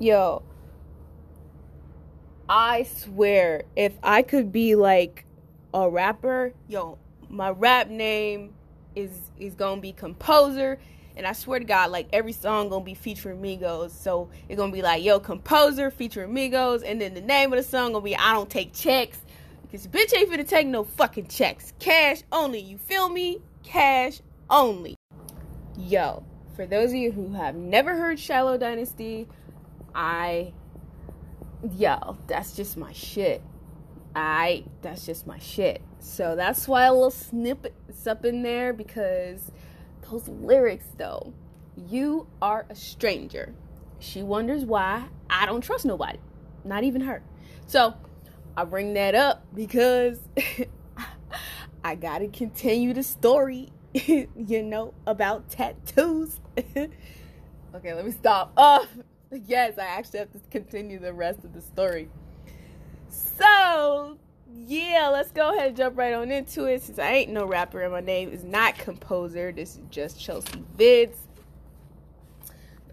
Yo, I swear, if I could be like a rapper, yo, my rap name is is gonna be composer. And I swear to God, like every song gonna be featuring Migos. So it's gonna be like, yo, composer featuring Migos, and then the name of the song gonna be I don't take checks. Cause bitch ain't finna take no fucking checks. Cash only. You feel me? Cash only. Yo, for those of you who have never heard Shallow Dynasty, I yo, that's just my shit. I that's just my shit. So that's why a little snippets up in there because those lyrics though. You are a stranger. She wonders why I don't trust nobody. Not even her. So I bring that up because I gotta continue the story, you know, about tattoos. okay, let me stop. Oh, yes, I actually have to continue the rest of the story. So, yeah, let's go ahead and jump right on into it. Since I ain't no rapper and my name is not composer, this is just Chelsea Vids.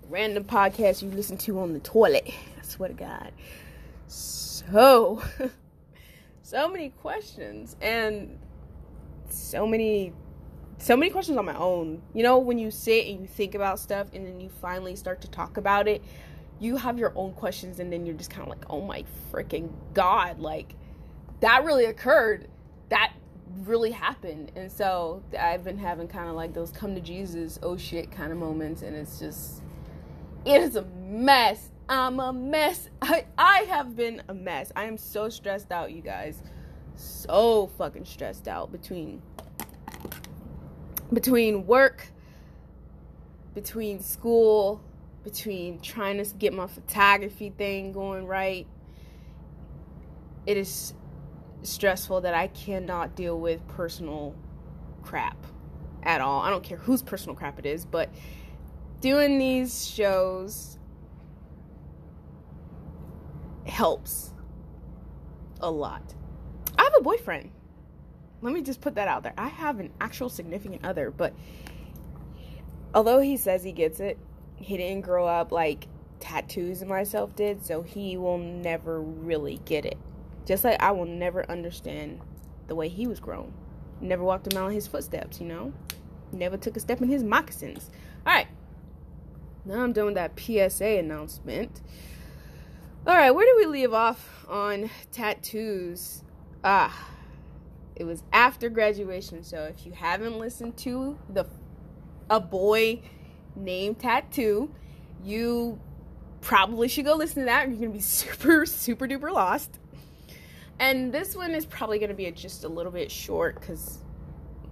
Random podcast you listen to on the toilet. I swear to God. So, so many questions and so many so many questions on my own. You know, when you sit and you think about stuff and then you finally start to talk about it, you have your own questions and then you're just kind of like, "Oh my freaking god, like that really occurred. That really happened." And so, I've been having kind of like those come to Jesus, oh shit kind of moments and it's just it is a mess. I'm a mess. I, I have been a mess. I am so stressed out, you guys. So fucking stressed out between between work, between school, between trying to get my photography thing going right. It is stressful that I cannot deal with personal crap at all. I don't care whose personal crap it is, but doing these shows helps a lot. I have a boyfriend. Let me just put that out there. I have an actual significant other, but although he says he gets it, he didn't grow up like tattoos and myself did, so he will never really get it. Just like I will never understand the way he was grown. Never walked a mile in his footsteps, you know? Never took a step in his moccasins. Alright. Now I'm done with that PSA announcement. Alright, where do we leave off on tattoos? Ah, it was after graduation. So if you haven't listened to the a boy named Tattoo, you probably should go listen to that. You're gonna be super super duper lost. And this one is probably gonna be a, just a little bit short because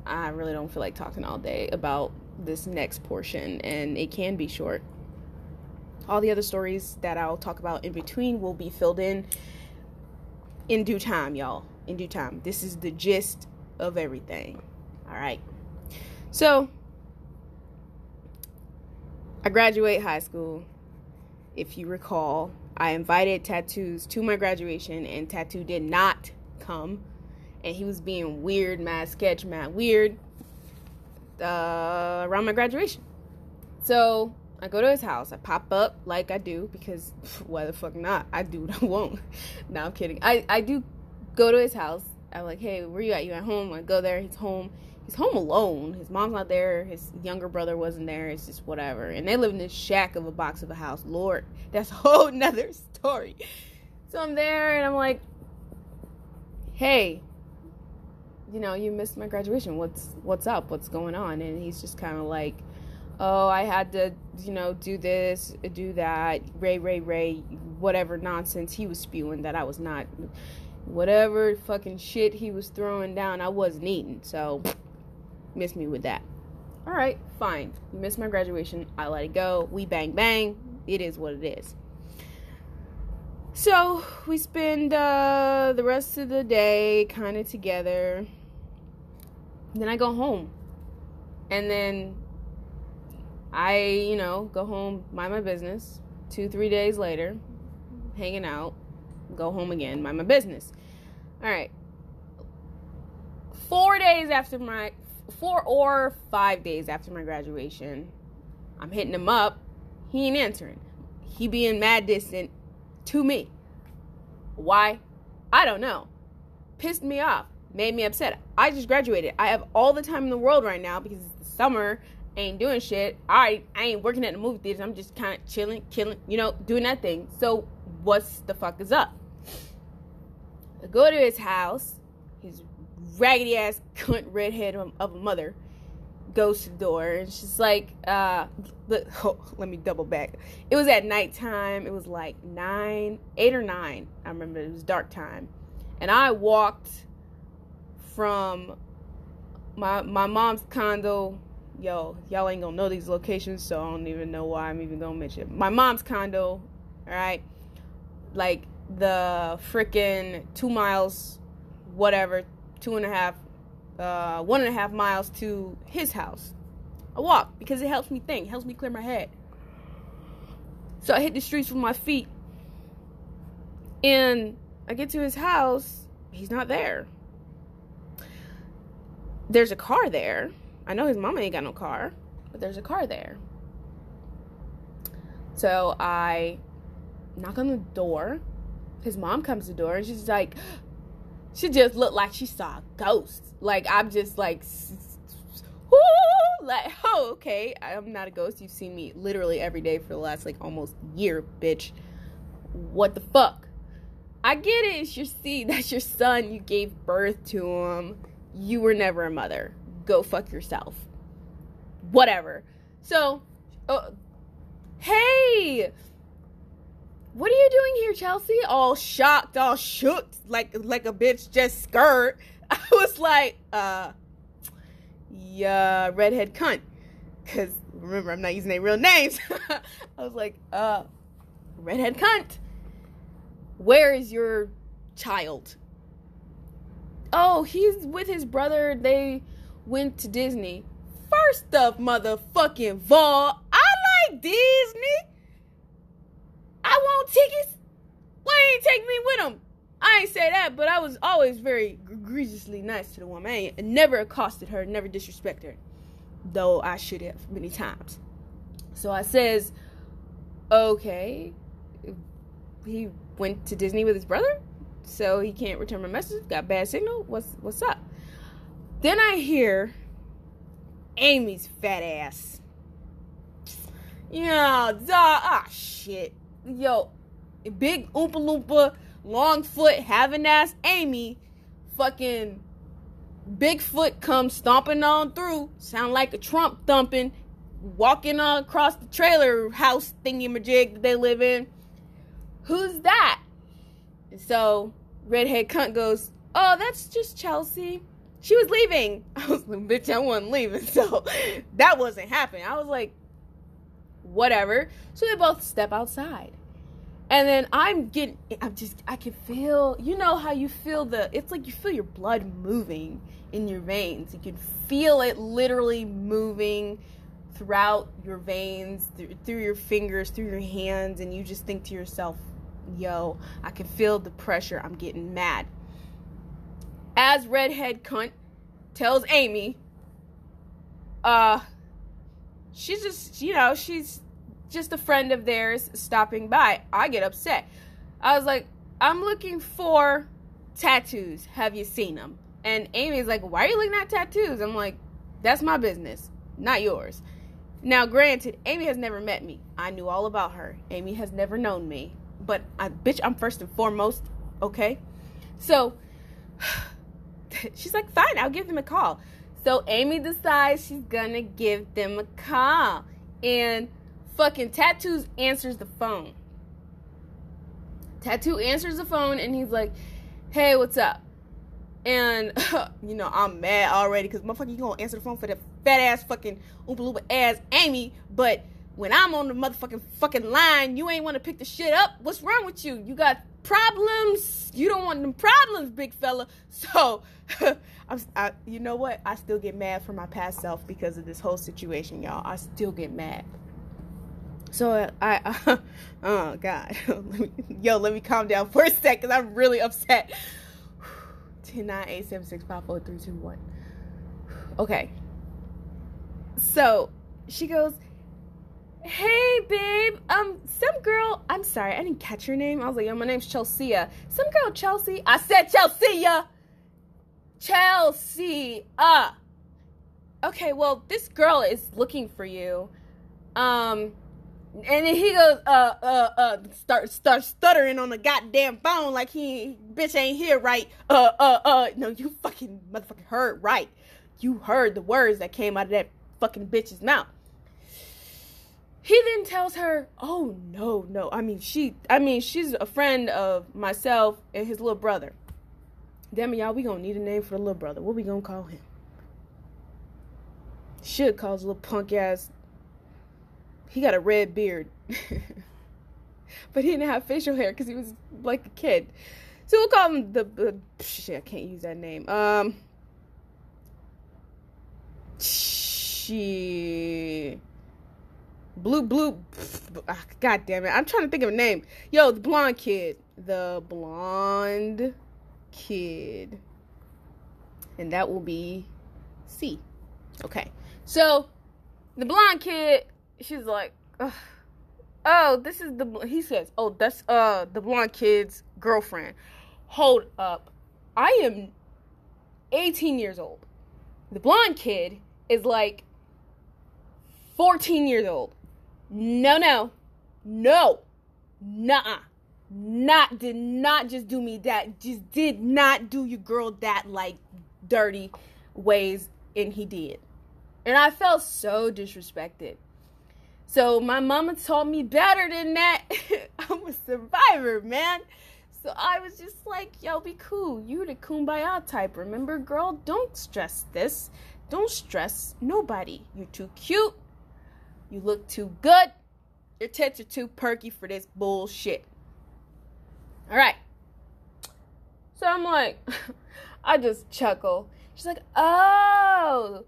I really don't feel like talking all day about this next portion, and it can be short. All the other stories that I'll talk about in between will be filled in in due time, y'all in due time. This is the gist of everything. All right. So, I graduate high school. If you recall, I invited Tattoos to my graduation, and Tattoo did not come. And he was being weird, mad sketch, mad weird uh, around my graduation. So I go to his house. I pop up like I do because why the fuck not? I do what I won't. no, I'm kidding. I, I do go to his house. I'm like, hey, where you at? You at home? I go there. He's home. He's home alone. His mom's not there. His younger brother wasn't there. It's just whatever. And they live in this shack of a box of a house. Lord, that's a whole nother story. So I'm there and I'm like, hey, you know, you missed my graduation. What's what's up? What's going on? And he's just kind of like, oh, I had to, you know, do this, do that, Ray, Ray, Ray, whatever nonsense he was spewing that I was not whatever fucking shit he was throwing down, I wasn't eating. So, miss me with that. All right, fine. You missed my graduation. I let it go. We bang bang. It is what it is. So we spend uh, the rest of the day kind of together. Then I go home, and then I, you know, go home, mind my business. Two, three days later, hanging out go home again, mind my business. All right. Four days after my, four or five days after my graduation, I'm hitting him up. He ain't answering. he being mad distant to me. Why? I don't know. Pissed me off, made me upset. I just graduated. I have all the time in the world right now because it's the summer. ain't doing shit. I I ain't working at the movie theaters. I'm just kind of chilling, killing, you know, doing that thing. So what's the fuck is up? I go to his house. Raggedy ass cunt redhead of a mother goes to the door and she's like, uh, let, oh, let me double back. It was at nighttime. It was like nine, eight or nine. I remember it was dark time. And I walked from my my mom's condo. Yo, y'all ain't gonna know these locations, so I don't even know why I'm even gonna mention it. my mom's condo. All right, like the freaking two miles, whatever, two and a half uh, one and a half miles to his house. I walk because it helps me think, helps me clear my head. So I hit the streets with my feet. And I get to his house, he's not there. There's a car there. I know his mama ain't got no car, but there's a car there. So I knock on the door. His mom comes to the door and she's like, she just looked like she saw a ghost. Like I'm just like, whoo, like oh okay, I'm not a ghost. You've seen me literally every day for the last like almost year, bitch. What the fuck? I get it. It's your seed. That's your son. You gave birth to him. You were never a mother. Go fuck yourself. Whatever. So, uh, hey, what are you doing here, Chelsea? All shocked, all shook, like like a bitch just skirt. I was like, uh, yeah, redhead cunt. Cause remember, I'm not using their real names. I was like, uh, redhead cunt. Where is your child? Oh, he's with his brother. They went to Disney. First up, motherfucking Vol. I like Disney. I want tickets. Why ain't take me with him? I ain't say that, but I was always very egregiously nice to the woman. I ain't, never accosted her, never disrespected her, though I should have many times. So I says, okay, he went to Disney with his brother, so he can't return my message. Got bad signal. What's what's up? Then I hear Amy's fat ass. Yeah, duh, ah shit yo, big Oompa Loompa, long foot, having ass Amy, fucking Bigfoot comes stomping on through, sound like a Trump thumping, walking on across the trailer house thingy majig that they live in. Who's that? And so redhead cunt goes, Oh, that's just Chelsea. She was leaving. I was like, bitch, I wasn't leaving. So that wasn't happening. I was like, whatever. So they both step outside. And then I'm getting, I'm just, I can feel, you know how you feel the, it's like you feel your blood moving in your veins. You can feel it literally moving throughout your veins, through, through your fingers, through your hands. And you just think to yourself, yo, I can feel the pressure. I'm getting mad. As redhead cunt tells Amy, uh, she's just, you know, she's just a friend of theirs stopping by. I get upset. I was like, I'm looking for tattoos. Have you seen them? And Amy's like, Why are you looking at tattoos? I'm like, That's my business, not yours. Now, granted, Amy has never met me. I knew all about her. Amy has never known me. But I, bitch, I'm first and foremost, okay? So she's like, Fine, I'll give them a call. So Amy decides she's gonna give them a call. And fucking Tattoos answers the phone. Tattoo answers the phone and he's like, hey, what's up? And, you know, I'm mad already because motherfucker, you gonna answer the phone for the fat ass fucking Oompa Loompa ass Amy, but when I'm on the motherfucking fucking line, you ain't wanna pick the shit up. What's wrong with you? You got problems? You don't want them problems, big fella. So, I'm, I, you know what? I still get mad for my past self because of this whole situation, y'all. I still get mad. So I, uh, oh God, yo, let me calm down for a sec because I'm really upset. 10, 9, 8, 7, 6, 5, 3, 2, 1. Okay. So she goes, hey babe, um, some girl, I'm sorry, I didn't catch your name. I was like, yo, my name's Chelsea. Some girl, Chelsea. I said Chelsea. Chelsea. Uh. Okay, well, this girl is looking for you. Um, and then he goes, uh, uh, uh, start, start stuttering on the goddamn phone like he, bitch ain't here, right? Uh, uh, uh, no, you fucking motherfucker heard right. You heard the words that came out of that fucking bitch's mouth. He then tells her, "Oh no, no. I mean, she. I mean, she's a friend of myself and his little brother. Damn it, y'all. We gonna need a name for the little brother. What we gonna call him? Should call his little punk ass. He got a red beard, but he didn't have facial hair because he was like a kid. So we'll call him the. Uh, shit, I can't use that name. Um. She Blue, blue. Ah, God damn it. I'm trying to think of a name. Yo, the blonde kid. The blonde kid. And that will be C. Okay. So, the blonde kid, she's like, Ugh. oh, this is the, he says, oh, that's uh the blonde kid's girlfriend. Hold up. I am 18 years old. The blonde kid is like 14 years old. No, no, no, nah, not did not just do me that. Just did not do your girl that like dirty ways, and he did, and I felt so disrespected. So my mama taught me better than that. I'm a survivor, man. So I was just like, yo, be cool. You the kumbaya type. Remember, girl, don't stress this. Don't stress nobody. You're too cute. You look too good. Your tits are too perky for this bullshit. All right. So I'm like, I just chuckle. She's like, oh,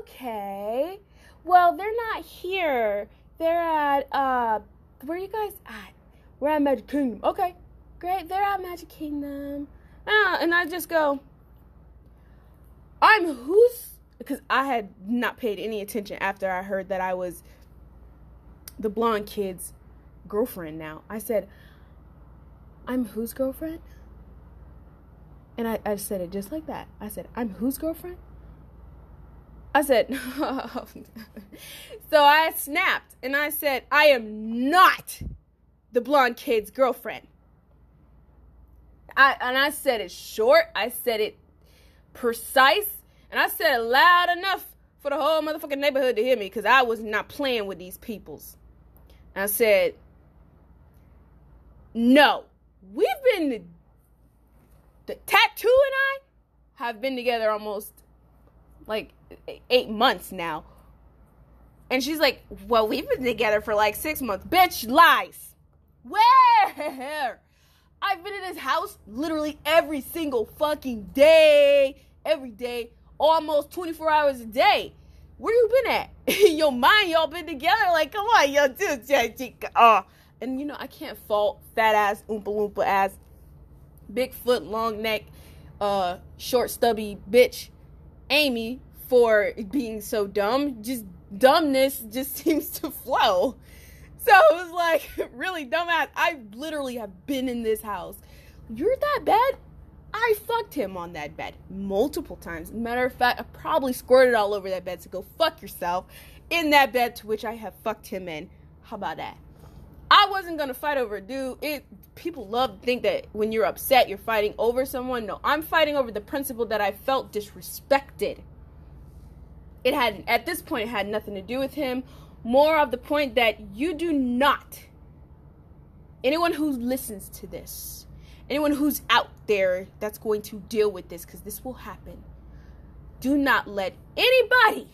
okay. Well, they're not here. They're at, uh, where are you guys at? We're at Magic Kingdom. Okay, great. They're at Magic Kingdom. Uh, and I just go, I'm who's, because I had not paid any attention after I heard that I was the blonde kid's girlfriend now. I said, I'm whose girlfriend? And I, I said it just like that. I said, I'm whose girlfriend? I said, so I snapped and I said, I am not the blonde kid's girlfriend. I, and I said it short, I said it precise, and I said it loud enough for the whole motherfucking neighborhood to hear me because I was not playing with these peoples. I said, no, we've been, the tattoo and I have been together almost like eight months now. And she's like, well, we've been together for like six months. Bitch, lies. Where? I've been in his house literally every single fucking day, every day, almost 24 hours a day where you been at? yo, mind, y'all been together. Like, come on, yo, dude, chica. uh. And you know, I can't fault fat ass, oompa loompa ass, big foot, long neck, uh, short stubby bitch, Amy for being so dumb. Just dumbness just seems to flow. So it was like really dumbass. I literally have been in this house. You're that bad? I fucked him on that bed multiple times. Matter of fact, I probably squirted all over that bed, so go fuck yourself in that bed to which I have fucked him in. How about that? I wasn't gonna fight over a dude. It people love to think that when you're upset you're fighting over someone. No, I'm fighting over the principle that I felt disrespected. It had at this point it had nothing to do with him. More of the point that you do not anyone who listens to this anyone who's out there that's going to deal with this, because this will happen, do not let anybody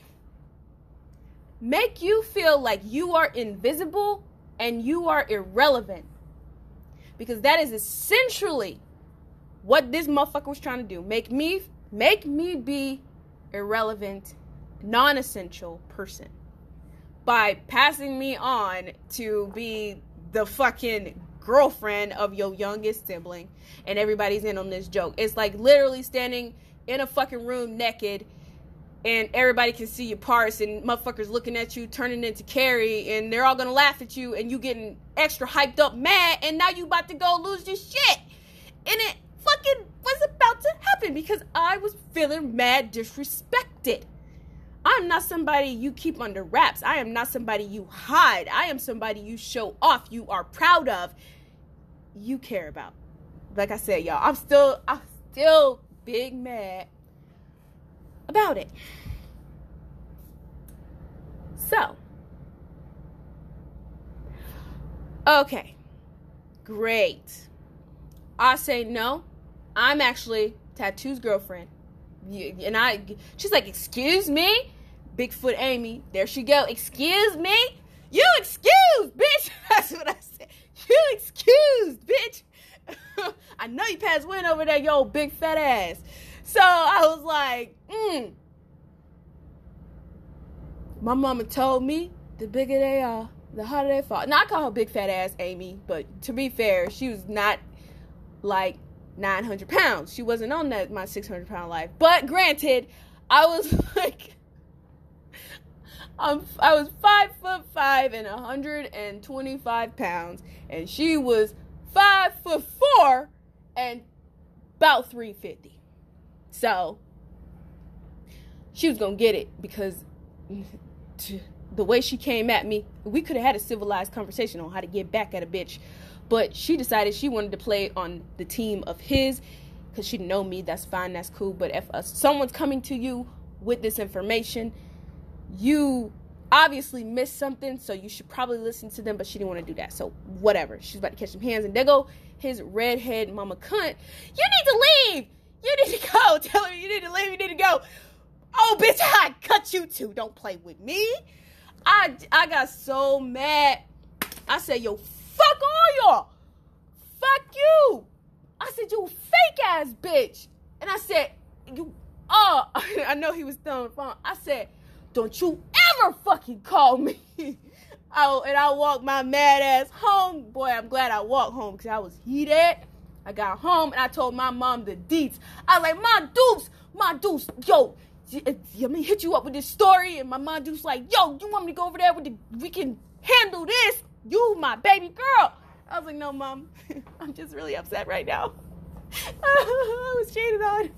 make you feel like you are invisible and you are irrelevant. Because that is essentially what this motherfucker was trying to do. Make me make me be irrelevant, non-essential person by passing me on to be the fucking girlfriend of your youngest sibling and everybody's in on this joke. It's like literally standing in a fucking room naked and everybody can see your parts and motherfuckers looking at you turning into Carrie and they're all gonna laugh at you and you getting extra hyped up mad and now you about to go lose your shit. And it fucking was about to happen because I was feeling mad disrespected. I'm not somebody you keep under wraps. I am not somebody you hide. I am somebody you show off, you are proud of, you care about. Like I said, y'all, I'm still I'm still big mad about it. So, okay, great. I say no. I'm actually Tattoo's girlfriend. And I, she's like, excuse me? Bigfoot Amy, there she go. Excuse me? You excuse, bitch. That's what I. You excused, bitch. I know you passed wind over there, yo, big fat ass. So I was like, mm. My mama told me the bigger they are, the harder they fall. Now I call her big fat ass Amy, but to be fair, she was not like 900 pounds. She wasn't on that my 600 pound life. But granted, I was like, I'm, I was five foot five and 125 pounds, and she was five foot four and about 350. So she was gonna get it because the way she came at me, we could have had a civilized conversation on how to get back at a bitch. But she decided she wanted to play on the team of his because she know me. That's fine, that's cool. But if uh, someone's coming to you with this information, you obviously missed something, so you should probably listen to them. But she didn't want to do that, so whatever. She's about to catch some hands, and there go his redhead mama cunt. You need to leave. You need to go. Tell him you need to leave. You need to go. Oh, bitch, I cut you too. Don't play with me. I, I got so mad. I said, yo, fuck all y'all. Fuck you. I said, you fake ass bitch. And I said, you, oh, I know he was throwing the phone. I said, don't you ever fucking call me. I, and I walked my mad ass home. Boy, I'm glad I walked home because I was heated. I got home and I told my mom the deets. I was like, my dupes, my dupes, yo, uh, let me hit you up with this story. And my mom was like, yo, you want me to go over there with the, we can handle this. You, my baby girl. I was like, no, mom, I'm just really upset right now. I was cheated on.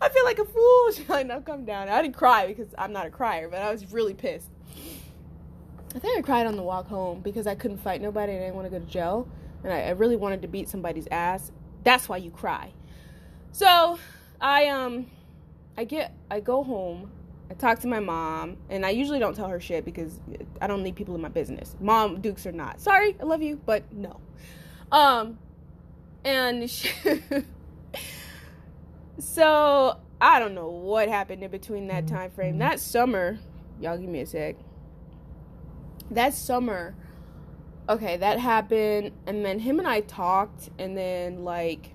I feel like a fool. She's like, no, come down. I didn't cry because I'm not a crier, but I was really pissed. I think I cried on the walk home because I couldn't fight nobody and I didn't want to go to jail. And I, I really wanted to beat somebody's ass. That's why you cry. So I um I get I go home, I talk to my mom, and I usually don't tell her shit because I don't need people in my business. Mom, Dukes or not. Sorry, I love you, but no. Um and she, so I don't know what happened in between that mm-hmm. time frame. That summer, y'all give me a sec. That summer, okay, that happened, and then him and I talked, and then like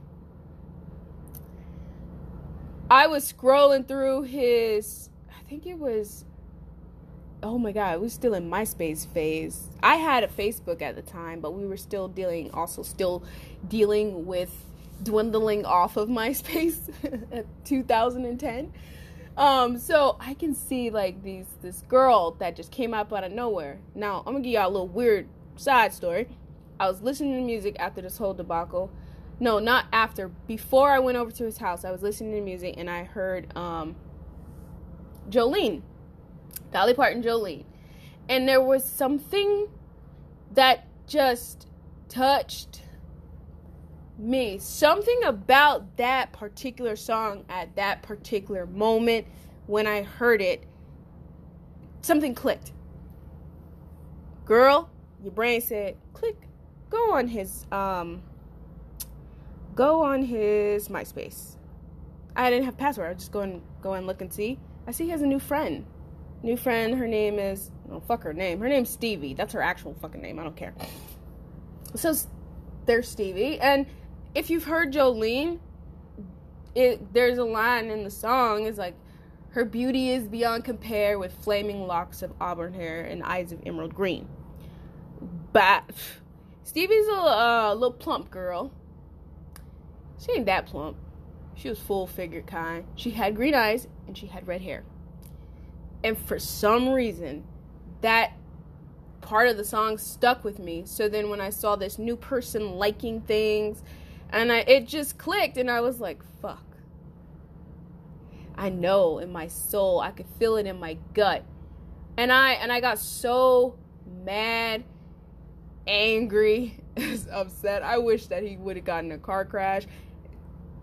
I was scrolling through his, I think it was, oh my God, we was still in MySpace phase. I had a Facebook at the time, but we were still dealing, also still dealing with dwindling off of MySpace at 2010. Um, so I can see like these this girl that just came up out of nowhere. Now I'm gonna give y'all a little weird side story. I was listening to music after this whole debacle no, not after. Before I went over to his house, I was listening to music and I heard um, Jolene, Dolly Parton, Jolene, and there was something that just touched me. Something about that particular song at that particular moment when I heard it, something clicked. Girl, your brain said, click. Go on his um go on his MySpace. I didn't have password. I was just go and go and look and see. I see he has a new friend. New friend. Her name is oh fuck her name. Her name's Stevie. That's her actual fucking name. I don't care. So there's Stevie, and if you've heard Jolene, it there's a line in the song is like, her beauty is beyond compare with flaming locks of auburn hair and eyes of emerald green. But Stevie's a uh, little plump girl she ain't that plump. She was full figured kind. She had green eyes and she had red hair. And for some reason, that part of the song stuck with me. So then when I saw this new person liking things, and I it just clicked and I was like, fuck. I know in my soul, I could feel it in my gut. And I and I got so mad, angry, upset. I wish that he would have gotten a car crash.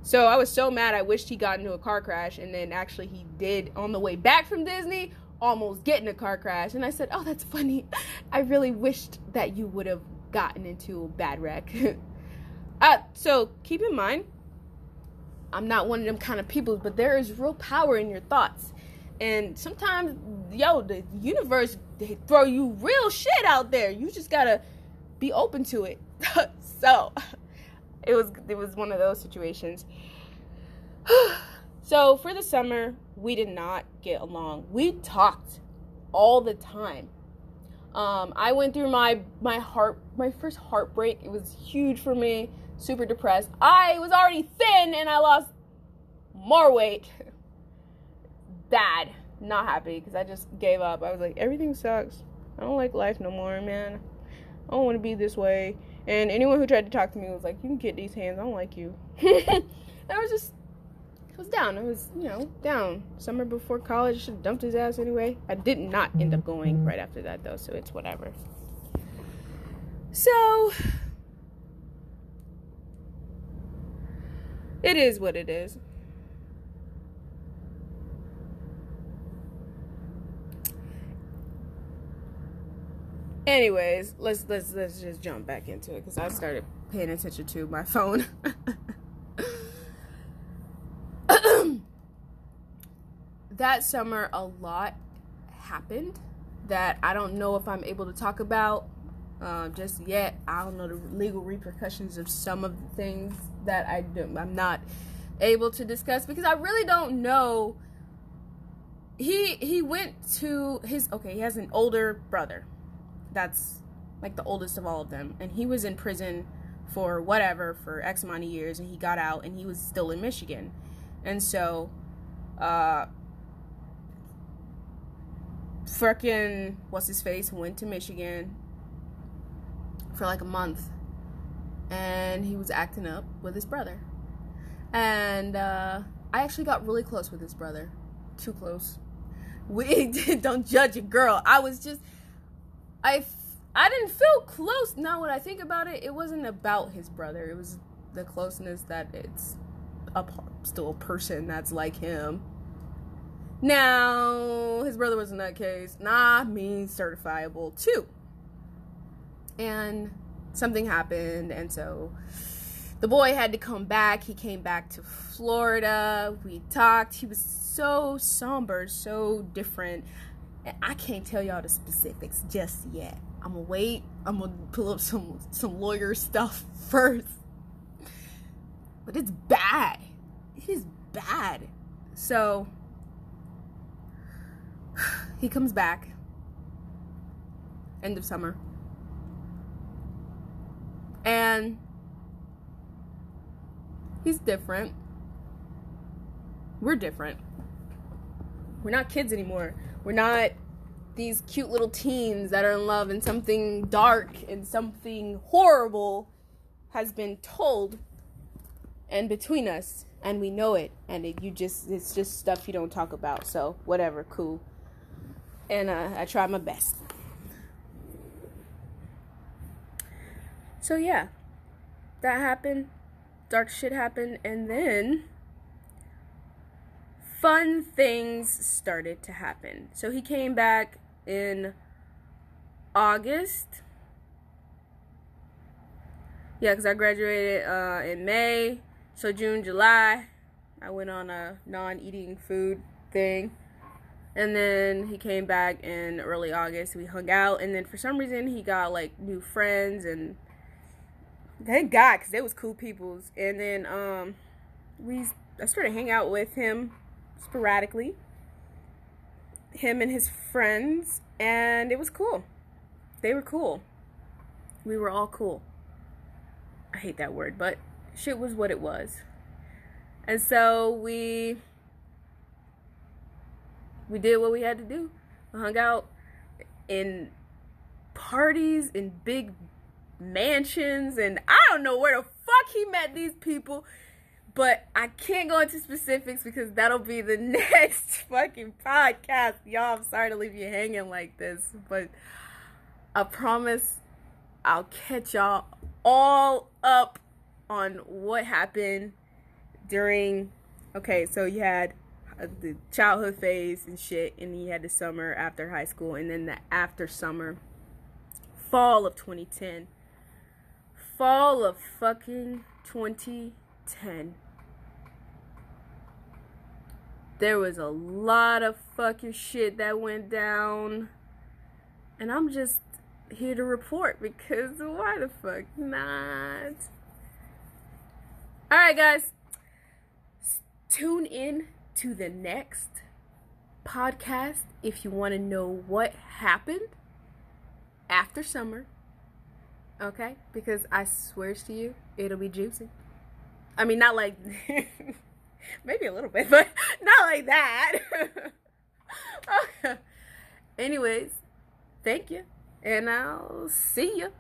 So I was so mad I wished he got into a car crash and then actually he did on the way back from Disney almost get in a car crash and I said, "Oh, that's funny. I really wished that you would have gotten into a bad wreck." uh, so keep in mind I'm not one of them kind of people, but there is real power in your thoughts. And sometimes, yo, the universe they throw you real shit out there. You just gotta be open to it. so it was it was one of those situations. so for the summer, we did not get along. We talked all the time. Um, I went through my my heart my first heartbreak. It was huge for me. Super depressed. I was already thin and I lost more weight. Bad. Not happy because I just gave up. I was like, everything sucks. I don't like life no more, man. I don't want to be this way. And anyone who tried to talk to me was like, you can get these hands. I don't like you. I was just, I was down. I was, you know, down. Summer before college, I should have dumped his ass anyway. I did not end up going right after that, though, so it's whatever. So, it is what it is. Anyways, let's let's let's just jump back into it because I started paying attention to my phone. that summer, a lot happened that I don't know if I'm able to talk about uh, just yet. I don't know the legal repercussions of some of the things that I do, I'm not able to discuss because I really don't know. He he went to his okay. He has an older brother that's like the oldest of all of them. And he was in prison for whatever for X amount of years and he got out and he was still in Michigan. And so uh freaking what's his face went to Michigan for like a month and he was acting up with his brother. And uh I actually got really close with his brother. Too close. We don't judge a girl. I was just I I didn't feel close. Now when I think about it, it wasn't about his brother. It was the closeness that it's a still a person that's like him. Now his brother was in that case. Nah, means certifiable too. And something happened, and so the boy had to come back. He came back to Florida. We talked. He was so somber, so different. I can't tell y'all the specifics just yet. I'm gonna wait. I'm gonna pull up some some lawyer stuff first. But it's bad. It is bad. So he comes back end of summer. And he's different. We're different. We're not kids anymore. We're not these cute little teens that are in love and something dark and something horrible has been told and between us and we know it and it, you just it's just stuff you don't talk about so whatever cool and uh, i try my best so yeah that happened dark shit happened and then fun things started to happen. So he came back in August. Yeah, because I graduated uh, in May. So June, July, I went on a non-eating food thing. And then he came back in early August. We hung out. And then for some reason, he got like new friends. And thank God, because they was cool peoples. And then um, we I started hanging out with him sporadically. Him and his friends, and it was cool. They were cool. We were all cool. I hate that word, but shit was what it was. And so we we did what we had to do. We hung out in parties in big mansions and I don't know where the fuck he met these people. But I can't go into specifics because that'll be the next fucking podcast. Y'all, I'm sorry to leave you hanging like this, but I promise I'll catch y'all all up on what happened during okay, so you had uh, the childhood phase and shit and then you had the summer after high school and then the after summer fall of 2010 fall of fucking 2010 there was a lot of fucking shit that went down. And I'm just here to report because why the fuck not? Alright, guys. Tune in to the next podcast if you want to know what happened after summer. Okay? Because I swear to you, it'll be juicy. I mean, not like. Maybe a little bit, but not like that. Anyways, thank you. And I'll see you.